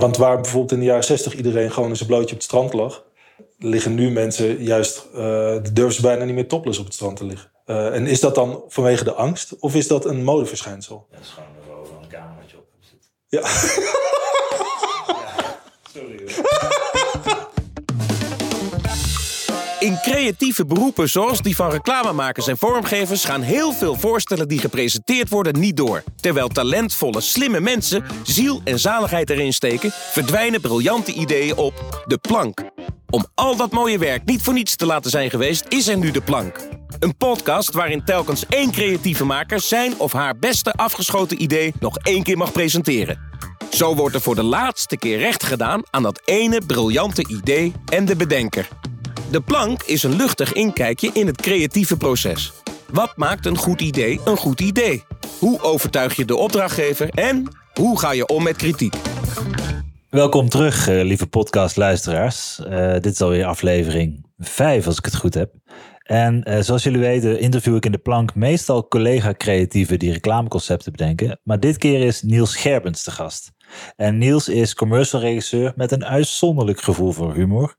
Want waar bijvoorbeeld in de jaren 60 iedereen gewoon in zijn blootje op het strand lag, liggen nu mensen juist, uh, durven ze bijna niet meer topless op het strand te liggen. Uh, en is dat dan vanwege de angst of is dat een modeverschijnsel? Ja, dat is gewoon er overal een kamertje op zit. Ja. ja. Sorry hoor. Creatieve beroepen zoals die van reclamemakers en vormgevers gaan heel veel voorstellen die gepresenteerd worden niet door. Terwijl talentvolle, slimme mensen ziel en zaligheid erin steken, verdwijnen briljante ideeën op de plank. Om al dat mooie werk niet voor niets te laten zijn geweest, is er nu de plank. Een podcast waarin telkens één creatieve maker zijn of haar beste afgeschoten idee nog één keer mag presenteren. Zo wordt er voor de laatste keer recht gedaan aan dat ene briljante idee en de bedenker. De plank is een luchtig inkijkje in het creatieve proces. Wat maakt een goed idee een goed idee? Hoe overtuig je de opdrachtgever en hoe ga je om met kritiek? Welkom terug, eh, lieve podcastluisteraars. Uh, dit is alweer aflevering 5, als ik het goed heb. En uh, zoals jullie weten, interview ik in de plank meestal collega-creatieven die reclameconcepten bedenken. Maar dit keer is Niels Gerbens te gast. En Niels is commercial regisseur met een uitzonderlijk gevoel voor humor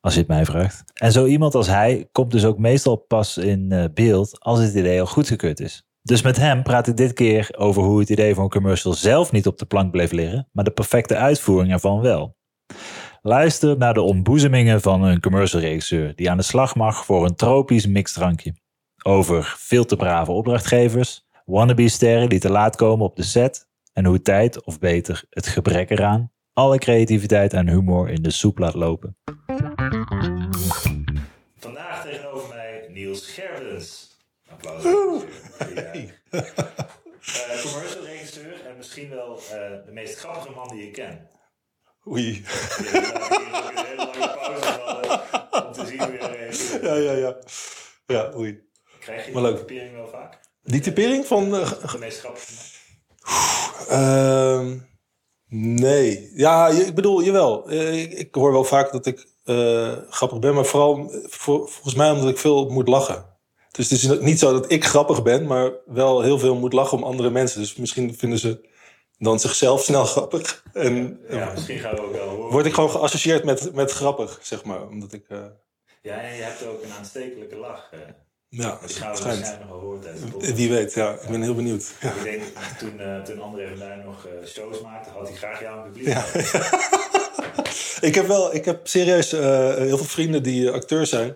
als je het mij vraagt. En zo iemand als hij komt dus ook meestal pas in uh, beeld als het idee al goedgekeurd is. Dus met hem praat ik dit keer over hoe het idee van een commercial zelf niet op de plank bleef liggen, maar de perfecte uitvoering ervan wel. Luister naar de ontboezemingen van een commercial regisseur die aan de slag mag voor een tropisch mixdrankje. Over veel te brave opdrachtgevers, wannabe-sterren die te laat komen op de set en hoe tijd, of beter het gebrek eraan, alle creativiteit en humor in de soep laat lopen. Vandaag tegenover mij Niels Gerbens. Applaus. Ja. Uh, commercial regisseur en misschien wel uh, de meest grappige man die je kent. Oei. Ja, een hele lange pauze om te zien hoe je reageert. Ja, ja, ja. Ja, oei. Krijg je Maar die leuk. typering wel vaak? Die typering van... eh, De meest grappige man. Ehm, nee. Ja, ik bedoel, jawel. Eh, ik, ik hoor wel vaak dat ik eh, grappig ben, maar vooral eh, voor, volgens mij omdat ik veel moet lachen. Dus het is niet zo dat ik grappig ben, maar wel heel veel moet lachen om andere mensen. Dus misschien vinden ze dan zichzelf snel grappig. En eh, Ja, misschien gaan we ook wel horen. word ik gewoon geassocieerd met, met grappig, zeg maar. Omdat ik, eh, Ja, en je hebt ook een aanstekelijke lach. eh. Ja, Die gaan we schijnt. waarschijnlijk nog podcast. Wie weet, ja. Ik ben heel benieuwd. Ja. Ik denk, toen, eh toen André van Duin nog eh, shows maakte, had hij graag jou in het publiek. Ja. Ik heb wel, ik heb serieus eh, heel veel vrienden die acteur zijn.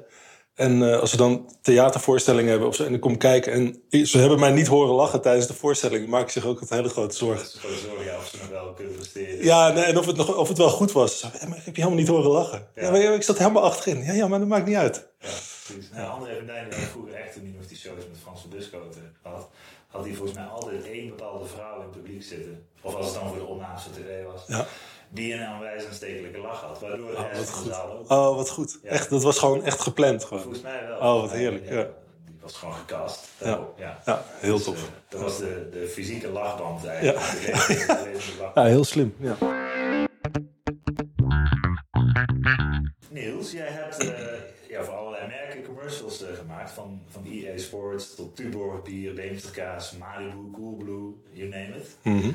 En als ze dan theatervoorstellingen hebben of zo, en ik kom kijken en ze hebben mij niet horen lachen tijdens de voorstelling, maak ik zich ook een hele grote zorgen. Gewoon zorgen ja, of ze nog wel kunnen presteren. Ja, nee, en of het, nog, of het wel goed was. Zo, "Ja, maar ik heb je helemaal niet horen lachen. Ja. Ja. maar ik zat helemaal achterin. Ja, ja, maar dat maakt niet uit. Ja, precies. Nou, André van die had vroeger echt, toen hij nog die shows met Frans van Buskoten had, had hij volgens mij altijd één bepaalde vrouw in het publiek zitten. Of als het dan voor de van tv was. Ja. Die een aanwijs aanstekelijke lach had. Waardoor de Oh, rest wat van goed. de zaal ook. Oh, wat goed. Ja. Echt, dat was gewoon echt gepland. Gewoon. Volgens mij wel. Oh, wat heerlijk, ja. Die was gewoon gecast. Ja. daarop, ja. Ja, heel Dus, tof. eh, dat was de, de fysieke lachband eigenlijk. Ja. De levende- de levende lach. Ja, heel slim. Ja. Niels, jij hebt eh, commercials eh, gemaakt. Van, van EA Sports tot Tuborg Bier, Beemsterkaas, Malibu, Coolblue, you name it. Mhm.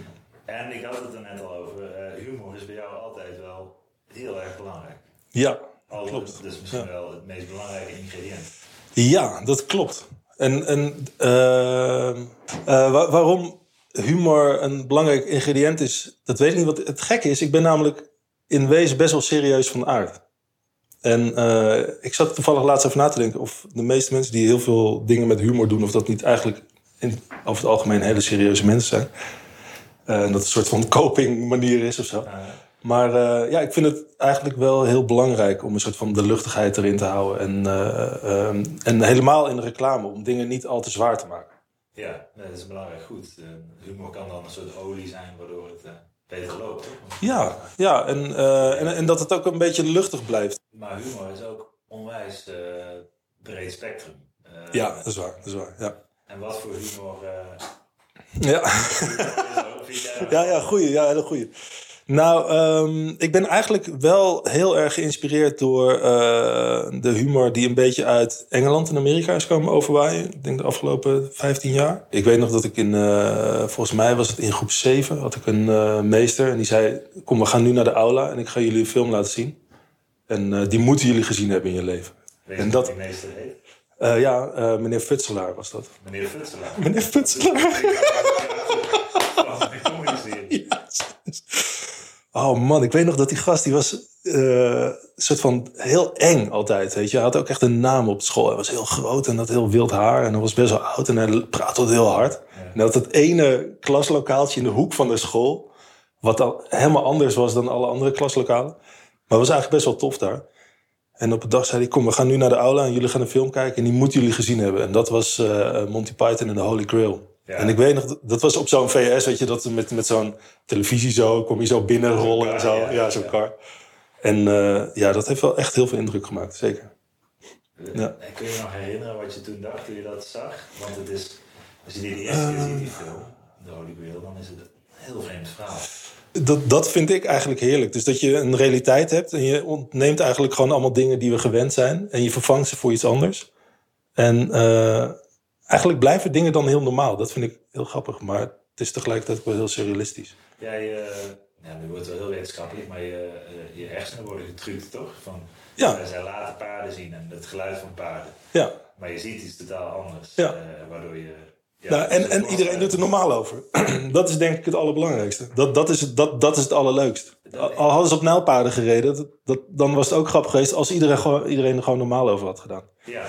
En ik had het er net al over. eh, humor is bij jou altijd wel heel erg belangrijk. ja, Al, klopt. Dus misschien Ja. wel het meest belangrijke ingrediënt. Ja, dat klopt. En, en eh, eh, wa- waarom humor een belangrijk ingrediënt is, dat weet ik niet. Wat het gekke is, ik ben namelijk in wezen best wel serieus van aard. En eh, ik zat toevallig laatst over na te denken of de meeste mensen die heel veel dingen met humor doen, of dat niet eigenlijk in, over het algemeen hele serieuze mensen zijn. Eh, en dat het een soort van coping manier is of zo. Maar eh, ja, ik vind het eigenlijk wel heel belangrijk om een soort van de luchtigheid erin te houden. En, eh, ehm, en helemaal in de reclame, om dingen niet al te zwaar te maken. ja, nee, dat is belangrijk goed. Humor kan dan een soort olie zijn waardoor het beter loopt. Ja, ja en, eh, en, en dat het ook een beetje luchtig blijft. Maar humor is ook onwijs eh, breed spectrum. Eh, Ja, dat is waar. Dat is waar ja. En wat voor humor Ja. ja, ja, goeie. Ja, hele goeie. Nou, ehm, ik ben eigenlijk wel heel erg geïnspireerd door eh, de humor die een beetje uit Engeland en Amerika is komen overwaaien. Ik denk de afgelopen 15 jaar. Ik weet nog dat ik in, eh, volgens mij was het in groep 7, had ik een eh, meester en die zei: Kom, we gaan nu naar de aula en ik ga jullie een film laten zien. En die moeten jullie gezien hebben in je leven. Weet En dat- die meester heet? Ja, meneer Futselaar was dat. Meneer Futselaar. Meneer Futselaar. Van een comedy-serie. Oh man, ik weet nog dat die gast, die was een soort van heel eng altijd, weet je. Hij had ook echt een naam op school. Hij was heel groot en had heel wild haar en hij was best wel oud en hij praatte heel hard. En hij had het ene klaslokaaltje in de hoek van de school, wat dan helemaal anders was dan alle andere klaslokalen. Maar het was eigenlijk best wel tof daar. En op een dag zei hij, kom, we gaan nu naar de aula en jullie gaan een film kijken en die moeten jullie gezien hebben. En dat was eh, Monty Python en de Holy Grail. Ja. En ik weet nog, dat was op zo'n VS, weet je, dat met, met zo'n televisie zo, kom je zo binnenrollen en zo. ja, Ja, zo'n ja. kar. En eh, ja, dat heeft wel echt heel veel indruk gemaakt, zeker. Ja. Eh, Kun je nog herinneren wat je toen dacht toen je dat zag? Want het is, als je die de eerste keer ziet, die film, de Holy Grail, dan is het een heel vreemd verhaal. Dat, dat vind ik eigenlijk heerlijk. Dus dat je een realiteit hebt en je ontneemt eigenlijk gewoon allemaal dingen die we gewend zijn. En je vervangt ze voor iets anders. En eh, eigenlijk blijven dingen dan heel normaal. Dat vind ik heel grappig. Maar het is tegelijkertijd ook wel heel surrealistisch. Jij, ja, nu wordt het wel heel wetenschappelijk, maar je, eh, je hersenen worden getrukt, toch? Van, Ja. eh, Zij laten paarden zien en het geluid van paarden. Ja. Maar je ziet iets totaal anders. Ja. eh, waardoor je... Ja, Nou, en, en iedereen doet er normaal over. dat is denk ik het allerbelangrijkste. Dat, dat, is, het, dat, dat is het allerleukst. Al hadden ze op nijlpaarden gereden, dat, dat, dan was het ook grappig geweest als iedereen, iedereen er gewoon normaal over had gedaan. Ja,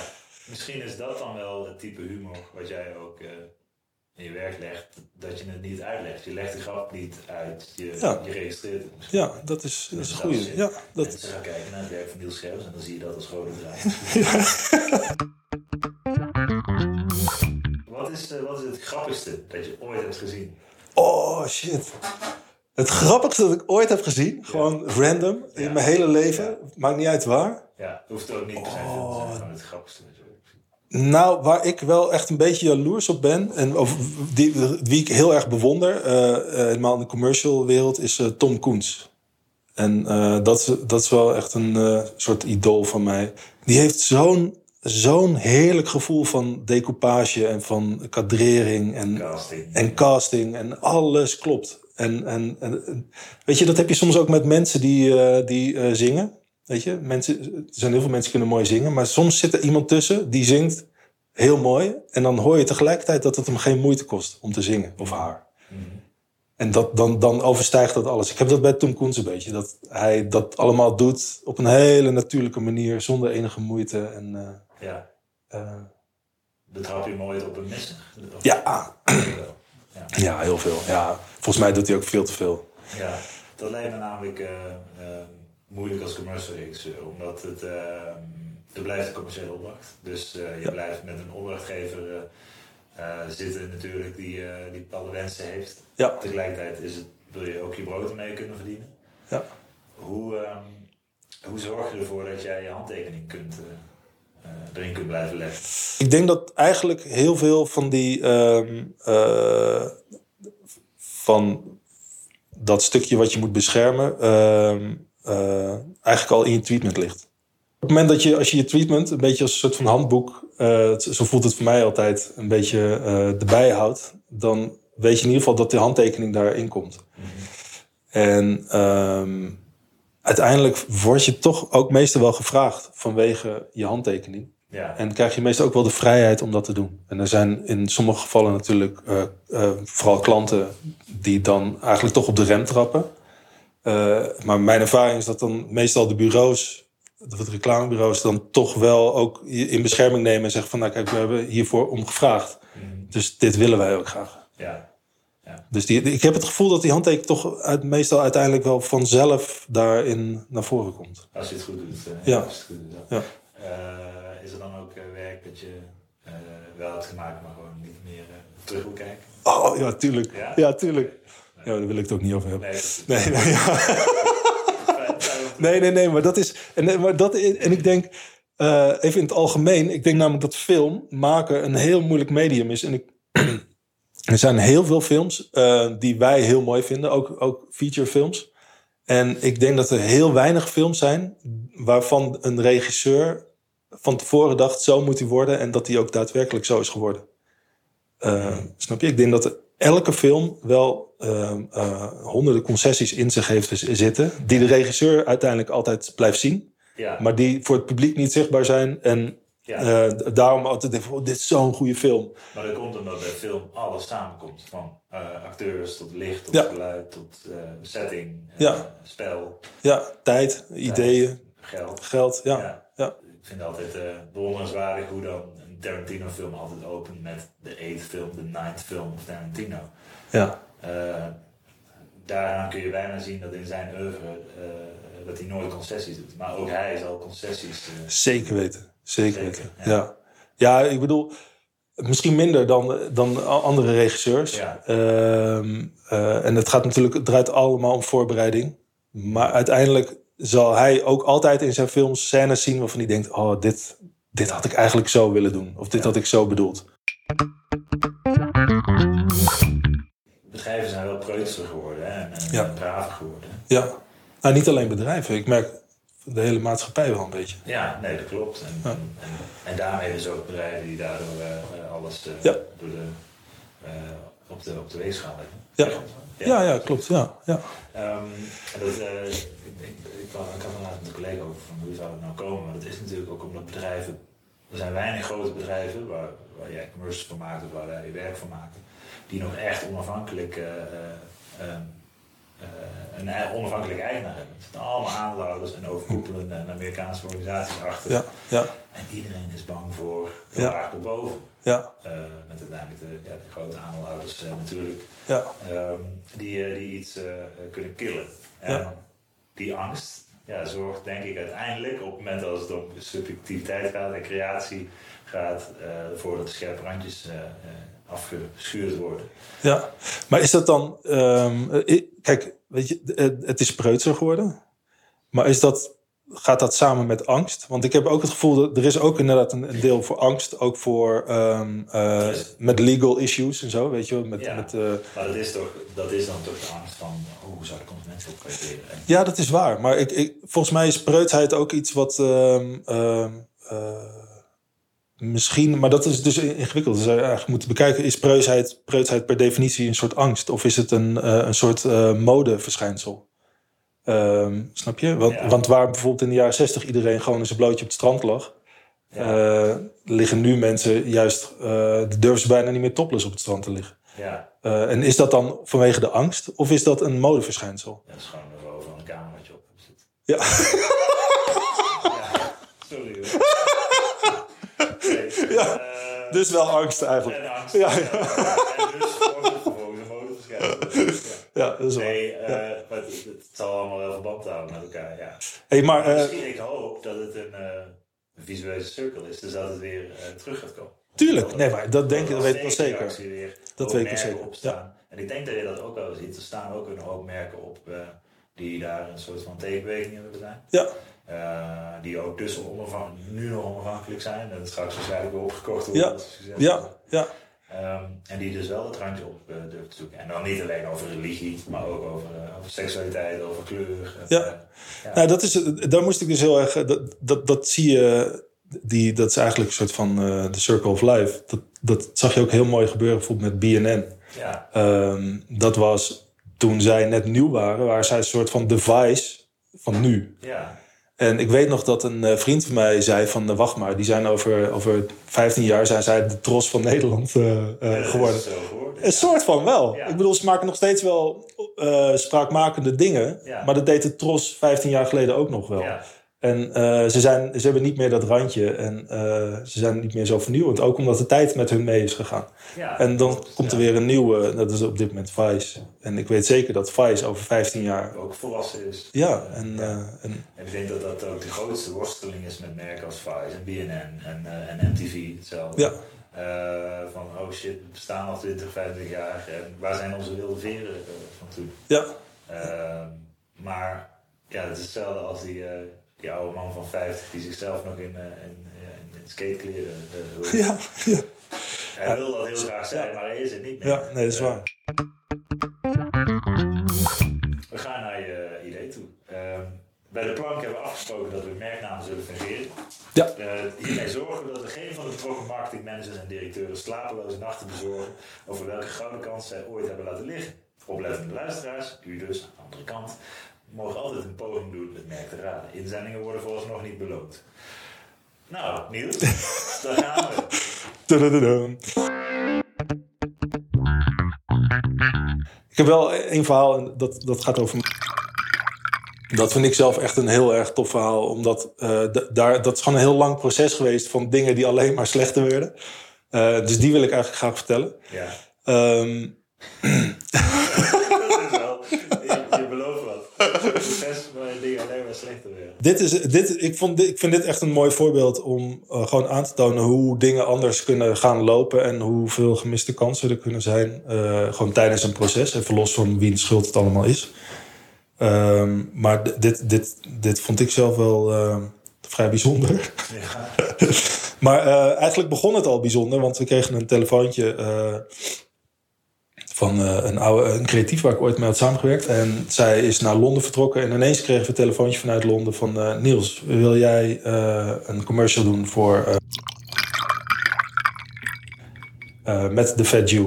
misschien is dat dan wel het type humor wat jij ook eh, in je werk legt. Dat je het niet uitlegt. Je legt de grap niet uit. Je, Ja. je registreert het. Ja, dat is, dat is een goede. Ja, dat, Mensen gaan kijken naar het werk van Niels Scherps en dan zie je dat als rode draad. wat, is, eh, wat is het grappigste dat je ooit hebt gezien? Oh shit. Het grappigste dat ik ooit heb gezien, gewoon random, in Ja. mijn hele leven, maakt niet uit waar. Ja, hoeft ook niet per te Oh. zijn, gewoon het grappigste dat je ooit hebt gezien. Nou, waar ik wel echt een beetje jaloers op ben, en of die, wie ik heel erg bewonder, eh, eh, helemaal in de commercial wereld, is eh, Tom Koens. En dat, is, dat is wel echt een soort idool van mij. Die heeft zo'n zo'n heerlijk gevoel van decoupage en van kadrering en, Casting. en casting en alles klopt. En, en, en- weet je, dat heb je soms ook met mensen die, die zingen. Weet je, mensen, er zijn heel veel mensen die kunnen mooi zingen, maar soms zit er iemand tussen die zingt heel mooi. En dan hoor je tegelijkertijd dat het hem geen moeite kost om te zingen, of haar. En dat, dan, dan overstijgt dat alles. Ik heb dat bij Tom Koens een beetje. Dat hij dat allemaal doet op een hele natuurlijke manier, zonder enige moeite. En, eh, Ja, betrap je nooit op een ja, Wel. Ja. ja, heel veel. Ja, volgens mij doet hij ook veel te veel. Ja, dat lijkt me namelijk eh, eh, moeilijk als commercial regisseur, omdat het, eh, er blijft een commerciële opdracht. Dus eh, je Ja. blijft met een opdrachtgever eh, eh, zitten natuurlijk die, die bepaalde wensen heeft. Ja. Tegelijkertijd is het, wil je ook je brood ermee kunnen verdienen. Ja. Hoe, ehm, hoe zorg je ervoor dat jij je handtekening kunt, eh, erin kunt blijven leggen? Ik denk dat eigenlijk heel veel van die. ehm, eh, van dat stukje wat je moet beschermen. Eh, eigenlijk al in je treatment ligt. Op het moment dat je, als je je treatment een beetje als een soort van handboek. eh, zo voelt het voor mij altijd. een beetje eh, erbij houdt. dan weet je in ieder geval dat de handtekening daarin komt. En ehm, uiteindelijk word je toch ook meestal wel gevraagd vanwege je handtekening. Ja, En krijg je meestal ook wel de vrijheid om dat te doen. En er zijn in sommige gevallen natuurlijk vooral klanten die dan eigenlijk toch op de rem trappen. Eh, maar mijn ervaring is dat dan meestal de bureaus, de reclamebureaus, dan toch wel ook in bescherming nemen en zeggen van nou kijk, we hebben hiervoor om gevraagd. Dus dit willen wij ook graag. ja, Dus die, ik heb het gevoel dat die handtekening toch uit, meestal uiteindelijk wel vanzelf daarin naar voren komt. als je het goed doet. eh, Ja. als je het goed doet, ja. Ja. Eh, is er dan ook werk dat je wel hebt gemaakt, maar gewoon niet meer terug wil kijken? Oh ja, tuurlijk. Ja? Ja, tuurlijk. Ja, daar wil ik het ook niet over hebben. Nee, Nee, nee, ja. nee, nee, nee, maar dat is. En, maar dat, en ik denk, eh, even in het algemeen, ik denk namelijk dat film maken een heel moeilijk medium is. En ik, er zijn heel veel films eh, die wij heel mooi vinden, ook, ook featurefilms. En ik denk dat er heel weinig films zijn waarvan een regisseur van tevoren dacht, zo moet hij worden. En dat hij ook daadwerkelijk zo is geworden. Uh, snap je? Ik denk dat elke film wel uh, uh, honderden concessies in zich heeft zitten. Die de regisseur uiteindelijk altijd blijft zien. Ja. Maar die voor het publiek niet zichtbaar zijn. En Ja. uh, daarom altijd denk ik, oh, dit is zo'n goede film. Maar dat komt omdat bij film alles samenkomt. Van eh, acteurs tot licht, tot Ja. geluid, tot eh, setting, eh, Ja. spel, Ja, tijd, ideeën, geld. geld. Ja, Ja. Ik vind altijd eh bewonderenswaardig hoe dan een Tarantino film altijd opent met de eighth film, de ninth film van Tarantino. ja. Eh, daaraan kun je bijna zien dat in zijn oeuvre eh, dat hij nooit concessies doet. Maar ook hij zal concessies. eh, Zeker weten. Zeker, Zeker, weten. ja. Ja. ja. ik bedoel, misschien minder dan, dan andere regisseurs. Ja. Ehm, eh, en het gaat natuurlijk, het draait allemaal om voorbereiding. Maar uiteindelijk zal hij ook altijd in zijn films scènes zien waarvan hij denkt: Oh, dit, dit had ik eigenlijk zo willen doen. Of dit Ja. had ik zo bedoeld. Bedrijven zijn wel preutser geworden hè, en, Ja. braver geworden. Ja. Nou, niet alleen bedrijven. Ik merk de hele maatschappij wel een beetje. Ja, nee, dat klopt. En, Ja. en, en, daarmee dus ook bedrijven die daardoor eh, eh, alles Ja. door de, eh, op, de, op de weegschaal leggen. Ja. Ja, ja, klopt. Ja, ja. Ehm, en dat, ik, ik, ik, laatst met een collega over van hoe zou het nou komen. Maar dat is natuurlijk ook omdat bedrijven, er zijn weinig grote bedrijven waar, waar jij commercials van maakt of waar jij je werk van maakt, die nog echt onafhankelijk eh, eh, ehm, eh, een onafhankelijk eigenaar hebben. Het zijn allemaal aandeelhouders en overkoepelende en Amerikaanse organisaties achter. Ja, ja, En iedereen is bang voor de Ja. laag erboven. ja, met uiteindelijk de, ja, de grote aandeelhouders natuurlijk ja. ehm, die, die iets kunnen killen. En Ja. die angst ja, zorgt denk ik uiteindelijk op het moment als het om subjectiviteit gaat en creatie gaat, ervoor dat de scherpe randjes afgeschuurd worden. Ja, maar is dat dan... ehm, eh, kijk, weet je, het, het is preutser geworden. Maar is dat, gaat dat samen met angst? Want ik heb ook het gevoel dat er is ook inderdaad een, een deel voor angst. Ook voor ehm, eh, met legal issues en zo, weet je wel. Met, Ja. met, eh, Maar dat is, toch, dat is dan toch de angst van oh, hoe zou de consument op reageren? En ja, dat is waar. Maar ik, ik, volgens mij is preutsheid ook iets wat... eh, Misschien, maar dat is dus ingewikkeld. Dus eigenlijk moeten bekijken, is preutsheid, preutsheid per definitie een soort angst? Of is het een, eh, een soort eh, modeverschijnsel? Ehm, snap je? Want, Ja. want waar bijvoorbeeld in de jaren zestig iedereen gewoon in zijn blootje op het strand lag... eh, liggen nu mensen juist... eh durven ze bijna niet meer topless op het strand te liggen. ja, Eh, en is dat dan vanwege de angst? Of is dat een modeverschijnsel? dat is gewoon een niveau van een kamer wat je op. Ja. Ja, sorry hoor. Nee, Ja, eh, Dus wel angst eigenlijk. En angst. Ja, Ja, ja. En dus gewoon de modeverschijnsel. Ja. Ja, dat is waar. Nee, eh, maar het, het zal allemaal wel verband houden met elkaar, ja. Hey, maar, eh, Misschien, ik hoop dat het een, visuele cirkel is, dus dat het weer terug gaat komen. Tuurlijk, nee, maar dat denk ik, dat weet ik wel zeker. Weer Dat weet ik wel zeker, Opstaan. En ik denk dat je dat ook wel ziet. Er staan ook een hoop merken op die daar een soort van tegenbeweging hebben gedaan. ja, die ook dus nu nog onafhankelijk zijn en straks waarschijnlijk weer opgekocht worden. Ja. ja, ja, Ehm, en die dus wel het randje op eh, durven te zoeken. En dan niet alleen over religie, maar ook over, eh, over seksualiteit, over kleur. En, Ja. eh, ja. Nou, dat is, daar moest ik dus heel erg. Dat, dat, dat zie je. Die, dat is eigenlijk een soort van eh, de circle of life. Dat, dat zag je ook heel mooi gebeuren bijvoorbeeld met BNN. ja. Ehm, dat was toen zij net nieuw waren, waren zij een soort van device van nu. ja. En ik weet nog dat een eh, vriend van mij zei van... eh, wacht maar, die zijn over, over 15 jaar zijn zij de tros van Nederland eh, geworden. zo geworden. Een soort van wel. Ja. Ik bedoel, ze maken nog steeds wel spraakmakende dingen. Ja. Maar dat deed de Tros 15 jaar geleden ook nog wel. Ja. En eh, ze, zijn, ze hebben niet meer dat randje. En eh, ze zijn niet meer zo vernieuwend. Ook omdat de tijd met hun mee is gegaan. Ja. En dan komt er weer een nieuwe. Dat is op dit moment Vice. En ik weet zeker dat Vice over 15 jaar... Ook volwassen is. Ja, en, Ja. eh, en En ik denk dat dat ook de grootste worsteling is met merken als Vice en BNN en, eh, en MTV hetzelfde. ja, Eh, van oh shit, we bestaan al 20, 25 jaar en waar zijn onze wilde veren van toen? ja, Ehm, maar ja, het is hetzelfde als die, eh, die oude man van 50 die zichzelf nog in, eh, in, in, skatekleren uh, wil. ja, ja, Hij wil dat heel graag zijn, maar hij is het niet meer. ja, nee, dat is Eh, waar. we gaan naar je idee toe. Ehm, bij de plank hebben we afgesproken dat we merknamen zullen fungeren. Ja. Hiermee zorgen we dat er geen van de betrokken marketingmanagers en directeuren slapeloze nachten bezorgen over welke gouden kans zij ooit hebben laten liggen. Oplettende luisteraars, u dus aan de andere kant, mogen altijd een poging doen het merk te raden. Inzendingen worden volgens nog niet beloond. Nou, Niels, daar gaan we. Ik heb wel één verhaal en dat, dat gaat over. Dat vind ik zelf echt een heel erg tof verhaal. Omdat uh, daar, dat is gewoon een heel lang proces geweest van dingen die alleen maar slechter werden. Uh, dus die wil ik eigenlijk graag vertellen. Ja. Um, dat is wel. Je, je belooft wat. Het proces waar dingen alleen maar slechter werden. Dit is, dit, ik, vond, dit, ik vind dit echt een mooi voorbeeld om uh, gewoon aan te tonen hoe dingen anders kunnen gaan lopen. En hoeveel gemiste kansen er kunnen zijn. Uh, gewoon tijdens een proces. Even los van wie de schuld het allemaal is. Um, maar dit, dit, dit vond ik zelf wel uh, vrij bijzonder. Ja. maar uh, eigenlijk begon het al bijzonder, want we kregen een telefoontje van een, oude, een creatief waar ik ooit mee had samengewerkt. En zij is naar Londen vertrokken en ineens kregen we een telefoontje vanuit Londen van Niels, wil jij een commercial doen voor met de Fat Jew?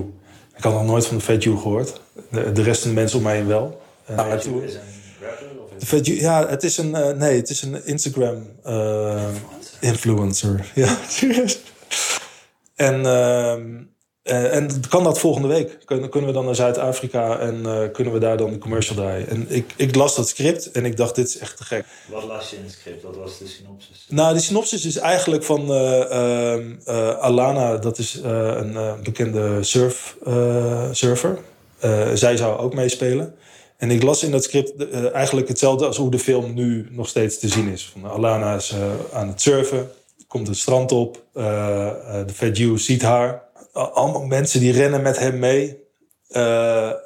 Ik had nog nooit van de Fat Jew gehoord. De, de rest van de mensen om mij heen wel. Uh, nou, toen, is een rapper? Of is het... Ja, het is een, nee, het is een Instagram influencer. influencer. Ja, serieus. En, en kan dat volgende week? Kunnen, kunnen we dan naar Zuid-Afrika en kunnen we daar dan een commercial draaien? En ik, ik las dat script en ik dacht, dit is echt te gek. Wat las je in het script? Wat was de synopsis? Nou, de synopsis is eigenlijk van Alana, dat is een bekende surf, surfer. zij zou ook meespelen. En ik las in dat script eigenlijk hetzelfde als hoe de film nu nog steeds te zien is. Van Alana is aan het surfen, komt het strand op, de Fat ziet haar. Allemaal mensen die rennen met hem mee.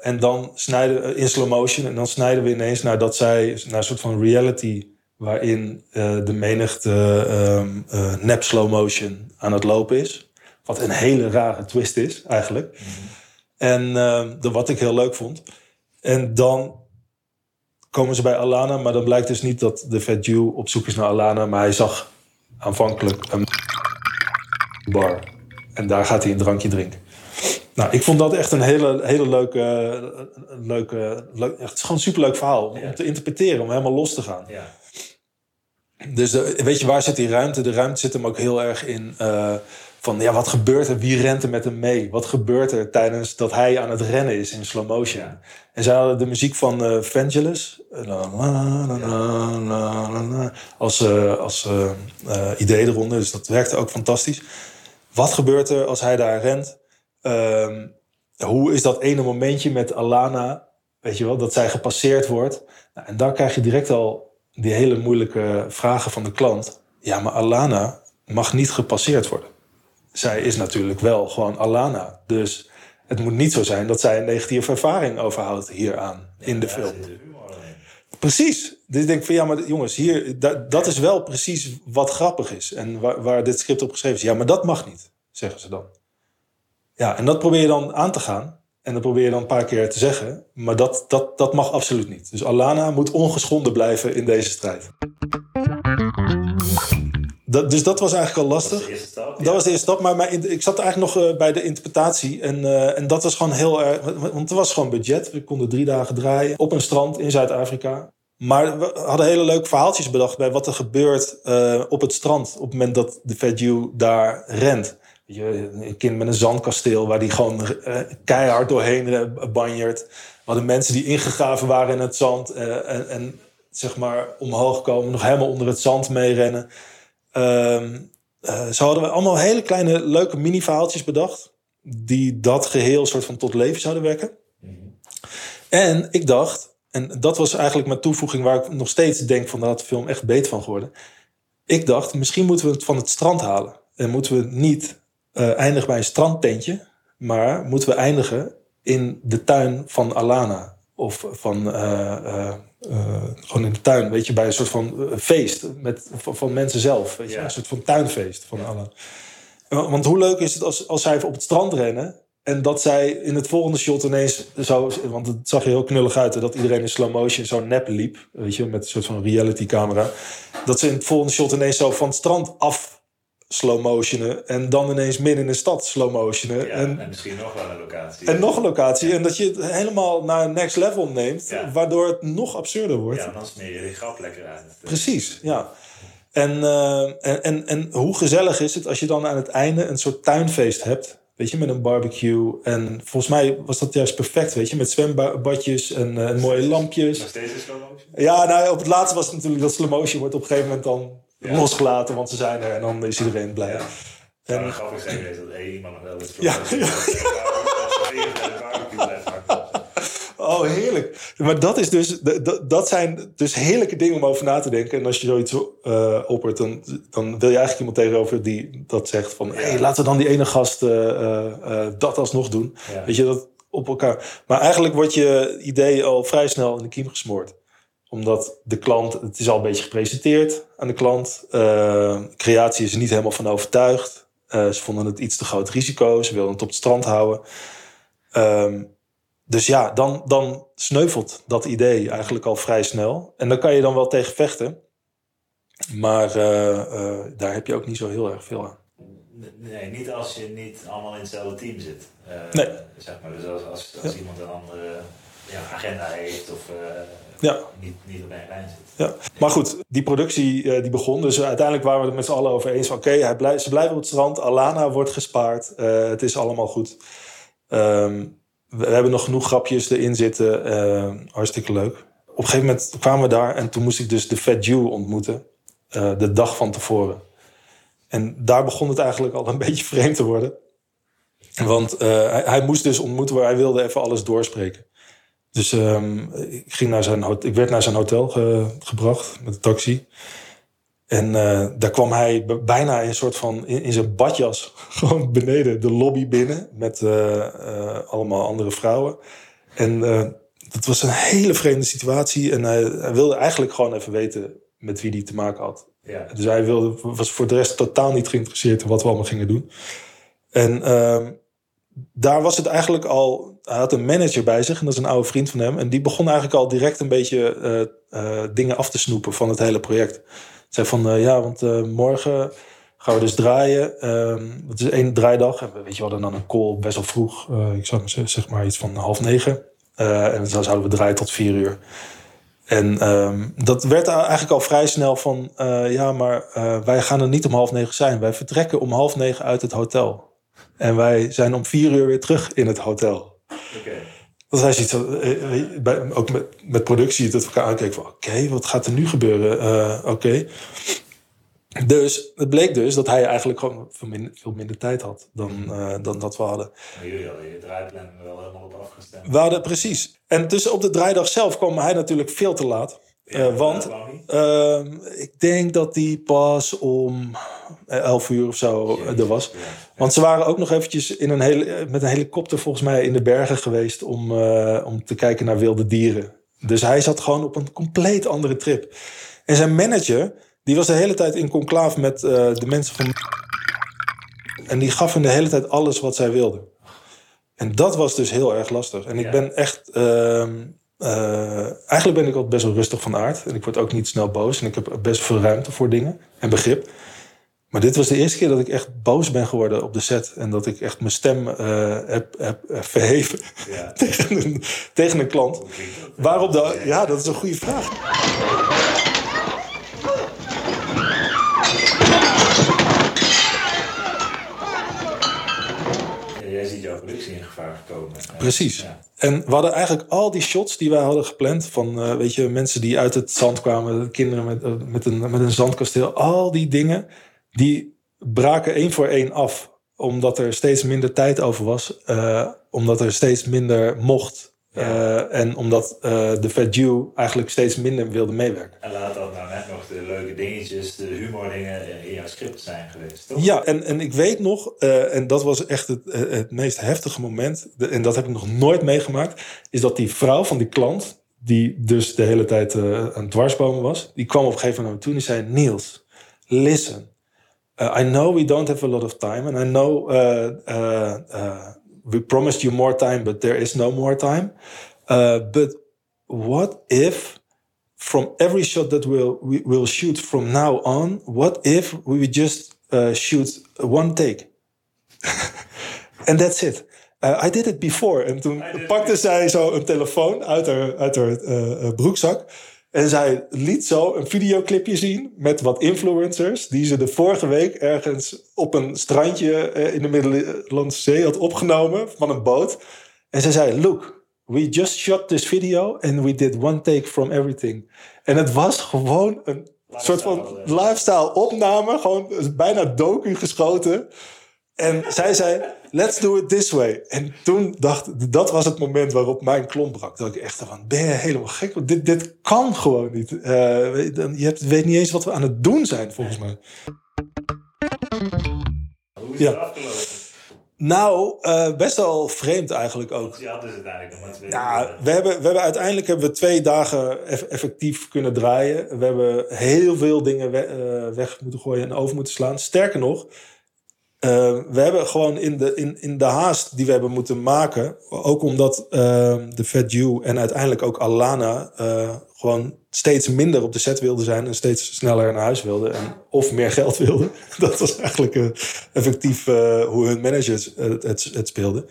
en dan snijden in slow motion. En dan snijden we ineens naar dat zij naar een soort van reality waarin de menigte um, nep slow motion aan het lopen is. Wat een hele rare twist is, eigenlijk. Mm -hmm. En de, wat ik heel leuk vond. En dan komen ze bij Alana, maar dan blijkt dus niet dat de Fat Jew op zoek is naar Alana, maar hij zag aanvankelijk een bar. En daar gaat hij een drankje drinken. Nou, ik vond dat echt een hele, hele leuke, leuke, leuk, echt, het is gewoon een superleuk verhaal om Ja. te interpreteren, om helemaal los te gaan. Ja. Dus de, weet je, waar zit die ruimte? De ruimte zit hem ook heel erg in uh, van, ja, wat gebeurt er? Wie rent er met hem mee? Wat gebeurt er tijdens dat hij aan het rennen is in slow motion? Ja. En zij hadden de muziek van uh, Vangelis als, uh, als idee eronder. Dus dat werkte ook fantastisch. Wat gebeurt er als hij daar rent? Um, hoe is dat ene momentje met Alana? Weet je wel, dat zij gepasseerd wordt. Nou, en dan krijg je direct al die hele moeilijke vragen van de klant. Ja, maar Alana mag niet gepasseerd worden. Zij is natuurlijk wel gewoon Alana. Dus het moet niet zo zijn dat zij een negatieve ervaring overhoudt hieraan in de Daar film. Precies. Dus ik denk van ja, maar jongens, hier, dat, dat is wel precies wat grappig is. En waar, waar dit script op geschreven is. Ja, maar dat mag niet, zeggen ze dan. Ja, en dat probeer je dan aan te gaan. En dat probeer je dan een paar keer te zeggen. Maar dat, dat, dat mag absoluut niet. Dus Alana moet ongeschonden blijven in deze strijd. Dat, dus dat was eigenlijk al lastig. Dat was de eerste stap. Dat was de eerste stap, maar ik zat eigenlijk nog uh, bij de interpretatie. En, uh, en dat was gewoon heel erg. Want er was gewoon budget. We konden drie dagen draaien op een strand in Zuid-Afrika. Maar we hadden hele leuke verhaaltjes bedacht bij wat er gebeurt uh, op het strand. op het moment dat de Jew daar rent. Je, een kind met een zandkasteel waar die gewoon keihard doorheen banjert. We hadden mensen die ingegraven waren in het zand. en, en zeg maar omhoog komen, nog helemaal onder het zand meerennen. Um, zo hadden we allemaal hele kleine leuke mini-verhaaltjes bedacht. Die dat geheel soort van tot leven zouden wekken. En ik dacht, en dat was eigenlijk mijn toevoeging waar ik nog steeds denk van had de film echt beter van geworden. Ik dacht, misschien moeten we het van het strand halen. En moeten we niet uh, eindigen bij een strandtentje. Maar moeten we eindigen in de tuin van Alana. Of van, uh, uh, gewoon in de tuin, weet je, bij een soort van feest met, van, van mensen zelf. Weet je, Ja. een soort van tuinfeest van Ja. alle. Want hoe leuk is het als, als zij op het strand rennen En dat zij in het volgende shot ineens zo, want het zag je heel knullig uit, dat iedereen in slow motion zo nep liep, weet je, met een soort van reality camera. Dat ze in het volgende shot ineens zo van het strand af slow motionen en dan ineens midden in de stad slow motionen. Ja, en, en, misschien nog wel een locatie. en nog een locatie. En dat je het helemaal naar een next level neemt, Ja. waardoor het nog absurder wordt. Ja, dan smeer je die grap lekker uit. Precies, ja. En, eh, en, en, en hoe gezellig is het als je dan aan het einde een soort tuinfeest hebt. Weet je, met een barbecue. En volgens mij was dat juist perfect, weet je. Met zwembadjes en, eh, en mooie lampjes. Nog steeds in slow motion? Ja, nou, op het laatste was het natuurlijk dat slow motion wordt op een gegeven moment dan Ja. losgelaten. Want ze zijn er en dan is iedereen blij. Ja. En- Het grappig geweest dat één iemand nog wel eens Ja, Oh, heerlijk. Maar dat, is dus, d- d- dat zijn dus heerlijke dingen om over na te denken. En als je zoiets eh oppert, dan, dan wil je eigenlijk iemand tegenover die dat zegt van... hé, hey, laten we dan die ene gast eh, eh, dat alsnog doen. Weet je, dat op elkaar. Maar eigenlijk wordt je idee al vrij snel in de kiem gesmoord. Omdat de klant, het is al een beetje gepresenteerd aan de klant. Eh, creatie is er niet helemaal van overtuigd. Eh, ze vonden het iets te groot risico. Ze wilden het op het strand houden. Ehm, dus ja, dan, dan sneuvelt dat idee eigenlijk al vrij snel. En dan kan je dan wel tegen vechten. Maar eh, daar heb je ook niet zo heel erg veel aan. Nee, niet als je niet allemaal in hetzelfde team zit. Nee. Zeg maar, dus als, als, als iemand een andere ja, agenda heeft of eh, Ja. niet, niet op één lijn zit. Ja, maar goed, die productie eh, die begon. Dus uiteindelijk waren we het met z'n allen over eens van... oké, hij blij- ze blijven op het strand. Alana wordt gespaard. eh, het is allemaal goed. Ehm, we, we hebben nog genoeg grapjes erin zitten. hartstikke leuk. Op een gegeven moment kwamen we daar... en toen moest ik dus de Fat Jew ontmoeten. de dag van tevoren. En daar begon het eigenlijk al een beetje vreemd te worden. Want hij, hij moest dus ontmoeten waar hij wilde even alles doorspreken. Dus ehm, ik, ging naar zijn, ik werd naar zijn hotel ge- gebracht met de taxi. En eh, daar kwam hij bijna in een soort van in, in zijn badjas gewoon beneden de lobby binnen met eh, eh, allemaal andere vrouwen. En dat was een hele vreemde situatie. En hij, hij wilde eigenlijk gewoon even weten met wie hij te maken had. Ja. Dus hij wilde, was voor de rest totaal niet geïnteresseerd in wat we allemaal gingen doen. En ehm, daar was het eigenlijk al. Hij had een manager bij zich, en dat is een oude vriend van hem. En die begon eigenlijk al direct een beetje eh, eh, dingen af te snoepen van het hele project. Zei van eh, ja, want morgen gaan we dus draaien. Ehm het is één draaidag. En we- weet je, we hadden dan een call best wel vroeg. Ik zou zeg maar iets van half negen. En dan zouden we draaien tot vier uur. En ehm, dat werd eigenlijk al vrij snel van... ja, maar wij gaan er niet om half negen zijn. Wij vertrekken om half negen uit het hotel. En wij zijn om vier uur weer terug in het hotel. Oké. Dat hij ziet, zo, eh, eh, ook met, met productie, dat we elkaar aankijken van... Oké, wat gaat er nu gebeuren? Eh, Oké. Dus het bleek dus dat hij eigenlijk gewoon veel minder, veel minder tijd had dan, eh, dan dat we hadden. Maar jullie hadden je draaiplan wel helemaal op afgestemd. We hadden precies. En dus op de draaidag zelf kwam hij natuurlijk veel te laat. Eh, want wou niet. ehm, ik denk dat hij pas om eh, 11 uur of zo eh, er was. Ja. Want ze waren ook nog eventjes in een hele, eh, met een helikopter volgens mij in de bergen geweest om, eh, om te kijken naar wilde dieren. Dus hij zat gewoon op een compleet andere trip. En zijn manager, die was de hele tijd in conclaaf met eh, de mensen van... En die gaf hem de hele tijd alles wat zij wilden. En dat was dus heel erg lastig. En ik Ja. ben echt... ehm, eh, eigenlijk ben ik altijd best wel rustig van aard. En ik word ook niet snel boos. En ik heb best veel ruimte voor dingen en begrip. Maar dit was de eerste keer dat ik echt boos ben geworden op de set. En dat ik echt mijn stem eh, heb, heb, heb verheven Ja. tegen, een, tegen een klant. Waarop de... Ja, dat is een goede vraag. Precies. Ja. En we hadden eigenlijk al die shots die wij hadden gepland. Van, eh, weet je, mensen die uit het zand kwamen. Kinderen met, eh, met, een, met een zandkasteel. Al die dingen, die braken één voor één af. Omdat er steeds minder tijd over was. eh, omdat er steeds minder mocht. Eh, en omdat eh, de Fat Jew eigenlijk steeds minder wilde meewerken. En laat dat nou net nog de leuke dingetjes, de humordingen in jouw script zijn geweest, toch? Ja, en, en ik weet nog, eh, en dat was echt het, het meest heftige moment, de- en dat heb ik nog nooit meegemaakt, is dat die vrouw van die klant, die dus de hele tijd eh, aan het dwarsbomen was, die kwam op een gegeven moment naar me toe en die zei: Niels, listen, uh, I know we don't have a lot of time, and I know uh, uh, uh, we promised you more time, but there is no more time. Uh, but what if from every shot that we'll, we will shoot from now on, what if we just uh, shoot one take? And that's it. Uh, I did it before. En toen pakte zij zo een telefoon uit haar, uit haar uh, broekzak. En zij liet zo een videoclipje zien met wat influencers die ze de vorige week ergens op een strandje uh, in de Middellandse Zee had opgenomen van een boot. En ze zei: Look, we just shot this video and we did one take from everything. En het was gewoon een soort van lifestyle opname, gewoon bijna docu geschoten. En zij zei, let's do it this way. En toen dacht dat was het moment waarop mijn klomp brak. Dat ik echt van, ben je helemaal gek? Dit, dit kan gewoon niet. Uh, je hebt, weet niet eens wat we aan het doen zijn, volgens mij. Hoe is ja. het afgelopen? Nou, uh, best wel vreemd eigenlijk ook. Ja, dus uiteindelijk nog maar twee Ja, we hebben, we hebben uiteindelijk hebben we twee dagen effectief kunnen draaien. We hebben heel veel dingen we, uh, weg moeten gooien en over moeten slaan. Sterker nog, uh, we hebben gewoon in de, in, in de haast die we hebben moeten maken, ook omdat uh, de Fat Jew en uiteindelijk ook Alana uh, gewoon steeds minder op de set wilden zijn en steeds sneller naar huis wilden en of meer geld wilden. Dat was eigenlijk effectief hoe hun managers het, het, speelden.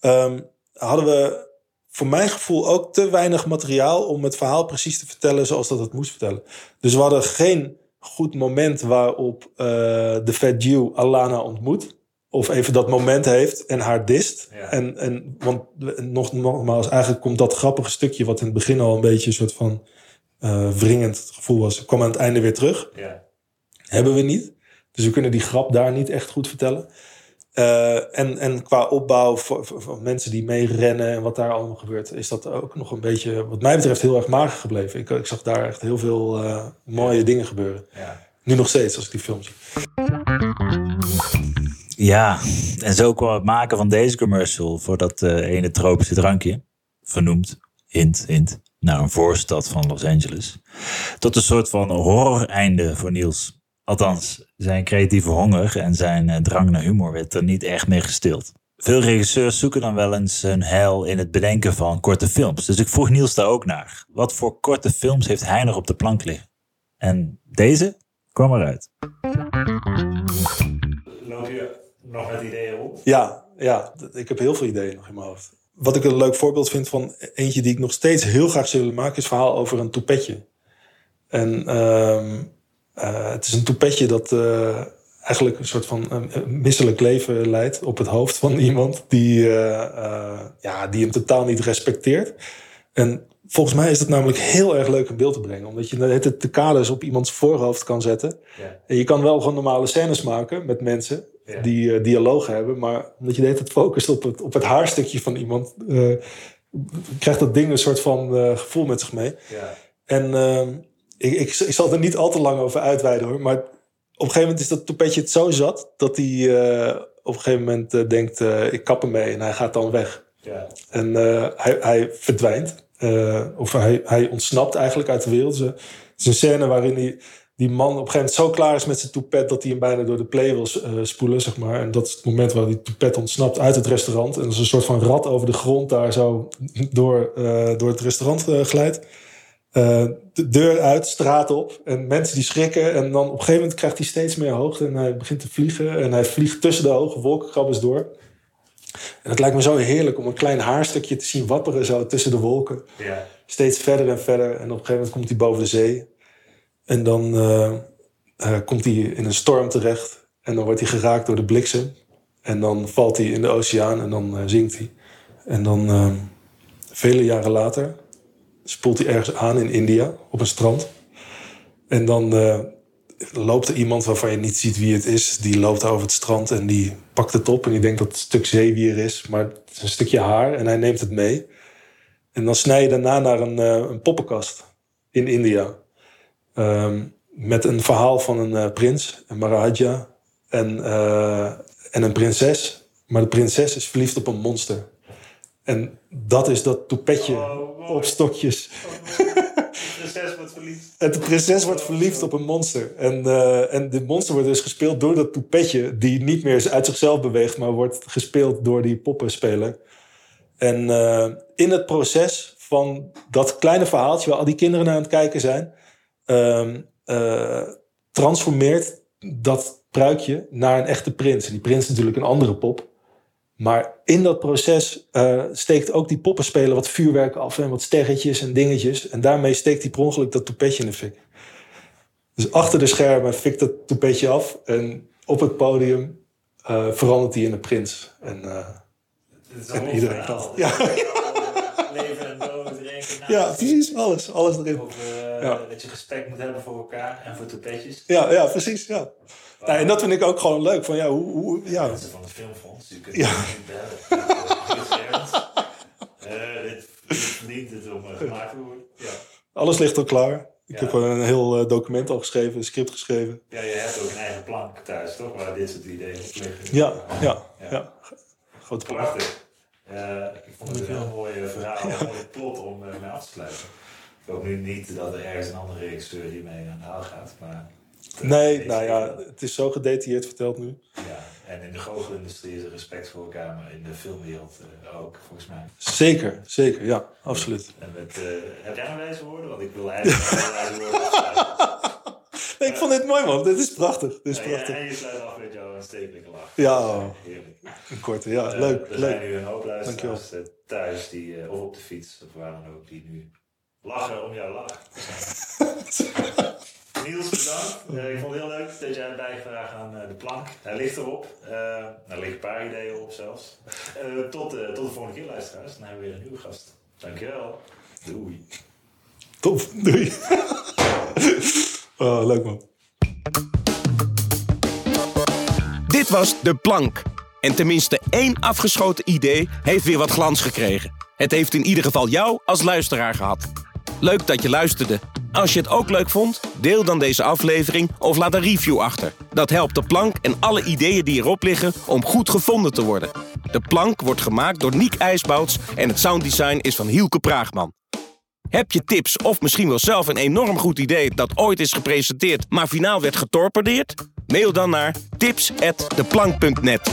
Um, hadden we voor mijn gevoel ook te weinig materiaal om het verhaal precies te vertellen zoals dat het moest vertellen. Dus we hadden geen goed moment waarop uh, de Fat Jew Alana ontmoet. Of even dat moment heeft en haar dist. Ja. En, en, want nog, nogmaals, eigenlijk komt dat grappige stukje... wat in het begin al een beetje een soort van uh, wringend het gevoel was... kwam aan het einde weer terug. Ja. Hebben we niet. Dus we kunnen die grap daar niet echt goed vertellen. Uh, en, en qua opbouw voor, voor, voor, mensen die meerennen en wat daar allemaal gebeurt, is dat ook nog een beetje, wat mij betreft, heel erg mager gebleven. Ik, ik zag daar echt heel veel uh, mooie dingen gebeuren. Ja. Nu nog steeds, als ik die film zie. Ja, en zo kwam het maken van deze commercial voor dat uh, ene tropische drankje, vernoemd, hint, hint, naar een voorstad van Los Angeles, tot een soort van horror-einde voor Niels. Althans, zijn creatieve honger en zijn uh, drang naar humor werd er niet echt mee gestild. Veel regisseurs zoeken dan wel eens hun heil in het bedenken van korte films. Dus ik vroeg Niels daar ook naar. Wat voor korte films heeft hij nog op de plank liggen? En deze kwam eruit. Loop je nog met ideeën op? Ja, ja, ik heb heel veel ideeën nog in mijn hoofd. Wat ik een leuk voorbeeld vind van eentje die ik nog steeds heel graag zou willen maken... is het verhaal over een toepetje. En... Uh, Uh, het is een toepetje dat uh, eigenlijk een soort van een misselijk leven leidt op het hoofd van iemand die, uh, ja, die hem totaal niet respecteert. En volgens mij is het namelijk heel erg leuk in beeld te brengen, omdat je het de kaders op iemands voorhoofd kan zetten. Ja. En je kan wel gewoon normale scènes maken met mensen Ja. die dialogen hebben, maar omdat je de hele tijd focust op het, op het haarstukje van iemand, krijgt dat ding een soort van gevoel met zich mee. Ja. En ehm, ik, ik, ik, zal er niet al te lang over uitweiden hoor. Maar op een gegeven moment is dat toepetje het zo zat dat hij uh, op een gegeven moment uh, denkt: uh, ik kap ermee en hij gaat dan weg. Ja. En hij, hij, verdwijnt. of hij, hij, ontsnapt eigenlijk uit de wereld. Het is een scène waarin hij, die man op een gegeven moment zo klaar is met zijn toepet dat hij hem bijna door de play wil spoelen, zeg maar. En dat is het moment waar die toepet ontsnapt uit het restaurant. En als een soort van rat over de grond daar zo door, door het restaurant glijdt. Uh, de deur uit, straat op. En mensen die schrikken. En dan op een gegeven moment krijgt hij steeds meer hoogte. En hij begint te vliegen. En hij vliegt tussen de hoge wolkenkrabbers door. En het lijkt me zo heerlijk om een klein haarstukje te zien wapperen zo tussen de wolken. Ja. Steeds verder en verder. En op een gegeven moment komt hij boven de zee. En dan uh, uh, komt hij in een storm terecht. En dan wordt hij geraakt door de bliksem. En dan valt hij in de oceaan en dan zinkt hij. En dan vele jaren later spoelt hij ergens aan in India op een strand. En dan uh, loopt er iemand waarvan je niet ziet wie het is. Die loopt over het strand en die pakt het op. En die denkt dat het een stuk zeewier is. Maar het is een stukje haar en hij neemt het mee. En dan snij je daarna naar een, uh, een poppenkast in India. Um, met een verhaal van een uh, prins, een Maharaja. En, en een prinses. Maar de prinses is verliefd op een monster. En dat is dat toepetje Oh, op stokjes. Dus prinses wordt verliefd. En de prinses wordt verliefd op een monster. En, eh, en dit monster wordt dus gespeeld door dat toepetje... die niet meer uit zichzelf beweegt... maar wordt gespeeld door die poppenspeler. En eh, in het proces van dat kleine verhaaltje... waar al die kinderen naar aan het kijken zijn... ehm, eh, transformeert dat pruikje naar een echte prins. En die prins is natuurlijk een andere pop... Maar in dat proces eh, steekt ook die poppenspeler wat vuurwerk af en wat sterretjes en dingetjes. En daarmee steekt hij per ongeluk dat toepetje in de fik. Dus achter de schermen fikt dat toepetje af. En op het podium eh, verandert hij in een prins. En, Het is En een iedereen Dit ja. Leven en dood. Ja, precies. Alles. Alles erin. Eh, Ja. dat je respect moet hebben voor elkaar en voor toepetjes. Ja, ja precies. Ja. Nou, en dat vind ik ook gewoon leuk. Van, ja, hoe, hoe, ja. Mensen van het filmfonds, Ja. niet bellen. Eh, verdient het om eh, gemaakt te worden. Ja. Alles ligt al klaar. Ik Ja. heb een heel eh, document al geschreven, een script geschreven. ja, je hebt ook een eigen plank thuis, toch? Waar dit soort ideeën op liggen. Ja, ja, Ja. ja. Prachtig. Eh, ik vond het een heel mooi eh, verhaal, een mooi plot om eh, mee af te sluiten. Ik hoop nu niet dat er ergens een andere regisseur hiermee aan de haal gaat, maar... Nee, nou ja, het is zo gedetailleerd verteld nu. Ja, en in de goochelindustrie is er respect voor elkaar, maar in de filmwereld eh, ook, volgens mij. Zeker, zeker, ja, absoluut. En met, eh, heb jij nog wijze woorden? Want ik wil eigenlijk nog wijze woorden ik vond dit mooi, man. Dit is prachtig. Dit is prachtig. en je sluit af met jouw aanstekelijke lach. Ja. Heerlijk. Een korte, ja, Eh, leuk, er leuk. zijn nu een hoop luisteraars eh, thuis, die, eh, of op de fiets, of waar dan ook, die nu lachen om jouw lach. Niels, bedankt. Ik vond het heel leuk dat jij hebt bijgedragen aan de plank. Hij ligt erop. Eh er liggen een paar ideeën op zelfs. Tot, tot de volgende keer, luisteraars. Dan hebben we weer een nieuwe gast. Dankjewel. Doei. Tof, doei. oh, leuk, man. Dit was De Plank. En tenminste één afgeschoten idee heeft weer wat glans gekregen. Het heeft in ieder geval jou als luisteraar gehad. Leuk dat je luisterde. Als je het ook leuk vond, deel dan deze aflevering of laat een review achter. Dat helpt De Plank en alle ideeën die erop liggen om goed gevonden te worden. De Plank wordt gemaakt door Niek IJsbouts en het sounddesign is van Hielke Praagman. Heb je tips of misschien wel zelf een enorm goed idee dat ooit is gepresenteerd, maar finaal werd getorpedeerd? Mail dan naar tips@deplank.net.